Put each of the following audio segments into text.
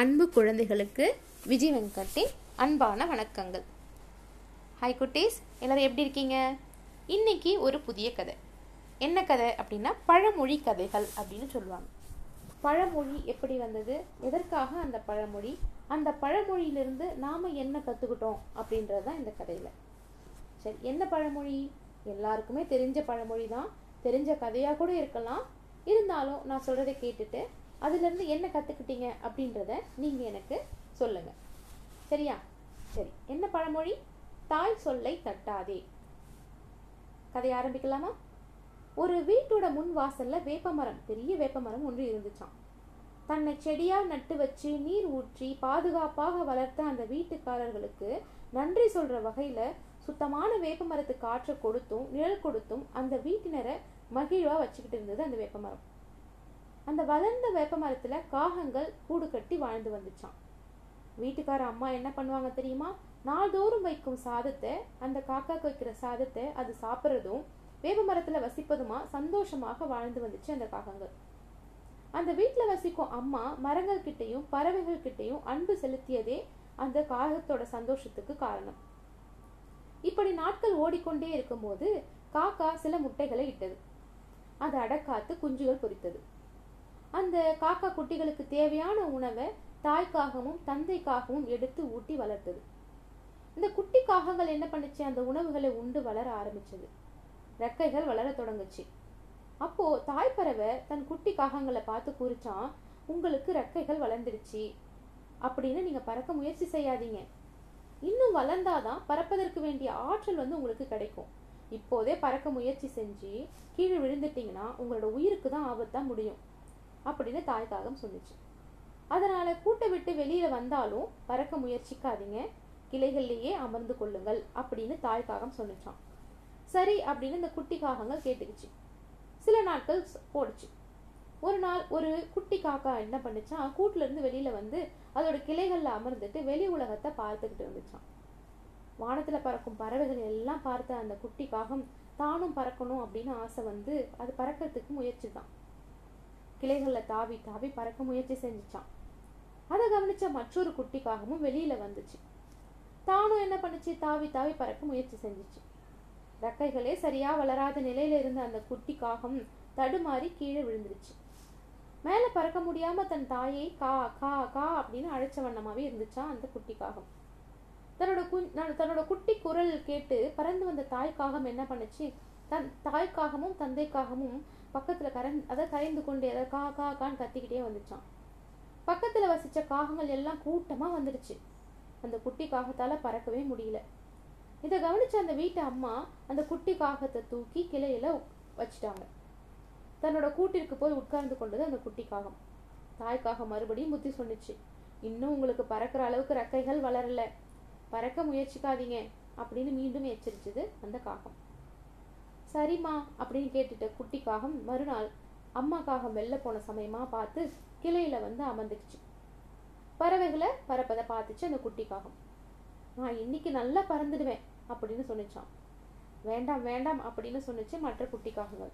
அன்பு குழந்தைகளுக்கு விஜய் வெங்கட்டின் அன்பான வணக்கங்கள். ஹாய் குட்டீஸ் எல்லோரும் எப்படி இருக்கீங்க? இன்னைக்கு ஒரு புதிய கதை. என்ன கதை அப்படின்னா பழமொழி கதைகள் அப்படின்னு சொல்லுவாங்க. பழமொழி எப்படி வந்தது? எதற்காக அந்த பழமொழி? அந்த பழமொழியிலிருந்து நாம் என்ன கற்றுக்கிட்டோம் அப்படின்றது தான் இந்த கதையில். சரி என்ன பழமொழி? எல்லாருக்குமே தெரிஞ்ச பழமொழி தான் தெரிஞ்ச கதையாக கூட இருக்கலாம். இருந்தாலும் நான் சொல்கிறத கேட்டுட்டு அதுலேருந்து என்ன கற்றுக்கிட்டீங்க அப்படின்றத நீங்கள் எனக்கு சொல்லுங்கள் சரியா? சரி. என்ன பழமொழி? தாய் சொல்லை தட்டாதே. கதை ஆரம்பிக்கலாமா? ஒரு வீட்டோட முன் வாசல்ல வேப்பமரம் பெரிய வேப்பமரம் ஒன்று இருந்துச்சாம். தன்னை செடியாக நட்டு வச்சு நீர் ஊற்றி பாதுகாப்பாக வளர்த்த அந்த வீட்டுக்காரர்களுக்கு நன்றி சொல்ற வகையில சுத்தமான வேப்பமரத்து காற்றை கொடுத்தும் நிழல் கொடுத்தும் அந்த வீட்டினரை மகிழ்வா வச்சுக்கிட்டு இருந்தது அந்த வேப்பமரம் அந்த வளர்ந்த வேப்பமரத்துல காகங்கள் கூடு கட்டி வாழ்ந்து வந்துச்சான் வீட்டுக்கார அம்மா என்ன பண்ணுவாங்க தெரியுமா? நாள்தோறும் வைக்கும் சாதத்தை அந்த காக்காக்கு வைக்கிற சாதத்தை அது சாப்பிட்றதும் வேப்பமரத்துல வசிப்பதுமா சந்தோஷமாக வாழ்ந்து வந்துச்சு அந்த காகங்கள். அந்த வீட்டில் வசிக்கும் அம்மா மரங்கள் கிட்டையும் பறவைகள் கிட்டையும் அன்பு செலுத்தியதே அந்த காகத்தோட சந்தோஷத்துக்கு காரணம். இப்படி நாட்கள் ஓடிக்கொண்டே இருக்கும்போது காக்கா சில முட்டைகளை இட்டது. அது அடக்காத்து குஞ்சுகள் பொரித்தது அந்த காக்கா குட்டிகளுக்கு தேவையான உணவை தாய்க்காகவும் தந்தைக்காகவும் எடுத்து ஊட்டி வளர்த்தது. இந்த குட்டி காகங்கள் என்ன பண்ணுச்சு? அந்த உணவுகளை உண்டு வளர ஆரம்பிச்சது. ரெக்கைகள் வளர தொடங்குச்சு. அப்போ தாய்ப்பறவை தன் குட்டி காகங்களை பார்த்து குறிச்சான் உங்களுக்கு ரெக்கைகள் வளர்ந்துடுச்சு. அப்படின்னு நீங்க பறக்க முயற்சி செய்யாதீங்க. இன்னும் வளர்ந்தாதான் பறப்பதற்கு வேண்டிய ஆற்றல் வந்து உங்களுக்கு கிடைக்கும். இப்போதே பறக்க முயற்சி செஞ்சு கீழே விழுந்துட்டீங்கன்னா உங்களோட உயிருக்கு தான் ஆபத்தாக முடியும். அப்படின்னு தாய் காகம் சொல்லிச்சு. அதனால் கூட்டை விட்டு வெளியில் வந்தாலும் பறக்க முயற்சிக்காதீங்க. கிளைகள்லேயே அமர்ந்து கொள்ளுங்கள் அப்படின்னு தாய் காகம் சொன்னிச்சான் சரி அப்படின்னு இந்த குட்டி காகங்கள் கேட்டுக்குச்சு. சில நாட்கள் போடுச்சு. ஒரு நாள் ஒரு குட்டி காக்கா என்ன பண்ணிச்சான் கூட்டிலேருந்து வெளியில் வந்து அதோட கிளைகளில் அமர்ந்துட்டு வெளி உலகத்தை பார்த்துக்கிட்டு இருந்துச்சான் வானத்தில் பறக்கும் பறவைகள் எல்லாம் பார்த்த அந்த குட்டி காகம் தானும் பறக்கணும் அப்படின்னு ஆசை வந்து அது பறக்கிறதுக்கு முயற்சி தான் கிளைகளில் தாவி தாவி பறக்க முயற்சி செஞ்சுச்சான். அதை கவனிச்ச மற்றொரு குட்டி காகமும் வெளியில வந்துச்சு. தானும் என்ன பண்ணுச்சு? தாவி தாவி பறக்க முயற்சி செஞ்சுச்சு. ரெக்கைகளே சரியா வளராத நிலையில இருந்த அந்த குட்டி காகம் தடுமாறி கீழே விழுந்துருச்சு. மேல பறக்க முடியாம தன் தாயை கா கா கா அப்படின்னு அழைச்ச வண்ணமாவே இருந்துச்சா அந்த குட்டி காகம் தன்னோட கு தன்னோட குட்டி குரல் கேட்டு பறந்து வந்த தாய் காகம் என்ன பண்ணுச்சு? தன் தாய்க்காகமும் தந்தைக்காகமும் பக்கத்தில் கரந் அதை கரைந்து கொண்டே அதை கா கா கான்னு கத்திக்கிட்டே வந்துச்சான். பக்கத்தில் வசித்த காகங்கள் எல்லாம் கூட்டமாக வந்துடுச்சு. அந்த குட்டி காகத்தால் பறக்கவே முடியல. இதை கவனிச்ச அந்த வீட்டு அம்மா அந்த குட்டி காகத்தை தூக்கி கிளையில வச்சுட்டாங்க. தன்னோட கூட்டிற்கு போய் உட்கார்ந்து கொண்டது அந்த குட்டி காகம். தாய்க்காக மறுபடியும் புத்தி சொன்னிச்சு. இன்னும் உங்களுக்கு பறக்கிற அளவுக்கு ரெக்கைகள் வளரல. பறக்க முயற்சிக்காதீங்க அப்படின்னு மீண்டும் எச்சரிச்சது அந்த காகம். சரிம்மா அப்படின்னு கேட்டுட்ட குட்டி காகம் மறுநாள் அம்மா காகம் வெளில போன சமயமா பார்த்து கிளையில வந்து அமர்ந்துக்குச்சு பறவைகளை பறப்பதை பார்த்துச்சு அந்த குட்டி காகம் நான் இன்னைக்கு நல்லா பறந்துடுவேன் அப்படின்னு சொன்னிச்சான் வேண்டாம் வேண்டாம் அப்படின்னு சொன்னிச்சு மற்ற குட்டி காகங்கள்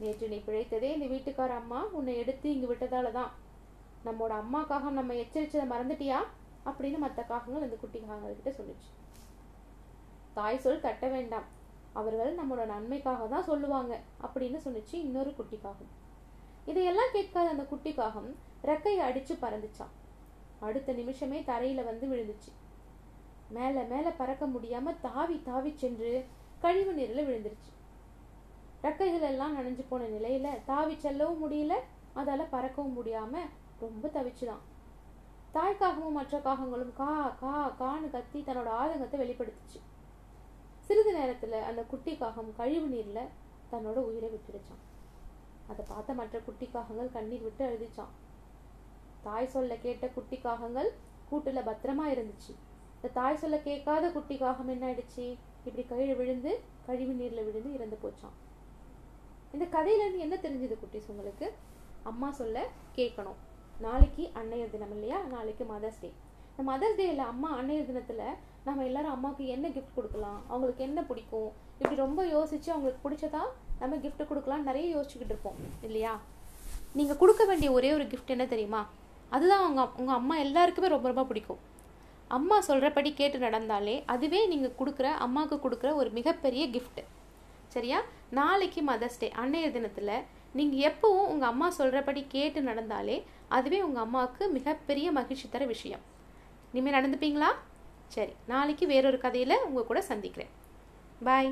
நேற்று நீ பிழைத்ததே இந்த வீட்டுக்கார அம்மா உன்னை எடுத்து இங்கு விட்டதால தான் நம்மோட அம்மா காகம் நம்ம எச்சரிச்சதை மறந்துட்டியா? அப்படின்னு மற்ற காகங்கள் அந்த குட்டி காகங்கள் கிட்ட சொல்லிச்சு தாய் சொல் தட்ட வேண்டாம். அவர்கள் நம்மளோட நன்மைக்காக தான் சொல்லுவாங்க அப்படின்னு சொன்னிச்சு இன்னொரு குட்டி இதையெல்லாம் கேட்காத அந்த குட்டிக்காகம் ரெக்கையை அடித்து பறந்துச்சான் அடுத்த நிமிஷமே தரையில் வந்து விழுந்துச்சு. மேலே மேலே பறக்க முடியாமல் தாவி தாவி சென்று கழிவு நீரில் விழுந்துருச்சு. ரெக்கைகள் எல்லாம் நனைஞ்சு போன நிலையில் தாவி செல்லவும் முடியல அதால் பறக்கவும் முடியாமல் ரொம்ப தவிச்சுதான். தாய்க்காகவும் மற்ற காகங்களும் கா கா கான்னு கத்தி தன்னோட ஆதங்கத்தை வெளிப்படுத்துச்சு. சிறிது நேரத்தில் அந்த குட்டி காகம் கழிவு நீரில் தன்னோட உயிரை விட்டுடுச்சான் அதை பார்த்த மற்ற குட்டி காகங்கள் கண்ணீர் விட்டு அழுதிச்சான் தாய் சொல்ல கேட்ட குட்டி காகங்கள் கூட்டுல பத்திரமா இருந்துச்சு. இந்த தாய் சொல்ல கேட்காத குட்டி காகம் என்ன ஆயிடுச்சு? இப்படி கீழே விழுந்து கழிவு நீரில் விழுந்து இறந்து போச்சான் இந்த கதையிலேருந்து என்ன தெரிஞ்சது குட்டிஸ் உங்களுக்கு? அம்மா சொல்ல கேட்கணும். நாளைக்கு அன்னையர் தினம் இல்லையா? நாளைக்கு மதர்ஸ் டே. இந்த மதர்ஸ் டேயில் அம்மா அன்னையர் தினத்தில் நம்ம எல்லாரும் அம்மாவுக்கு என்ன கிஃப்ட் கொடுக்கலாம்? அவங்களுக்கு என்ன பிடிக்கும்? இப்படி ரொம்ப யோசித்து அவங்களுக்கு பிடிச்சதா நம்ம கிஃப்ட் கொடுக்கலாம் நிறைய யோசிச்சுக்கிட்டு இருப்போம் இல்லையா? நீங்கள் கொடுக்க வேண்டிய ஒரே ஒரு கிஃப்ட் என்ன தெரியுமா? அதுதான் அவங்க உங்கள் அம்மா எல்லாருக்குமே ரொம்ப ரொம்ப பிடிக்கும். அம்மா சொல்கிறபடி கேட்டு நடந்தாலே அதுவே நீங்கள் கொடுக்குற அம்மாவுக்கு கொடுக்குற ஒரு மிகப்பெரிய கிஃப்ட்டு சரியா? நாளைக்கு மதர்ஸ் டே அன்னைய தினத்தில் நீங்கள் எப்பவும் உங்கள் அம்மா சொல்கிறபடி கேட்டு நடந்தாலே அதுவே உங்கள் அம்மாவுக்கு மிகப்பெரிய மகிழ்ச்சி தர விஷயம். இனிமேல் நடந்துப்பீங்களா? சரி நாளைக்கு வேறொரு கதையில் உங்கள் கூட சந்திக்கிறேன். பாய்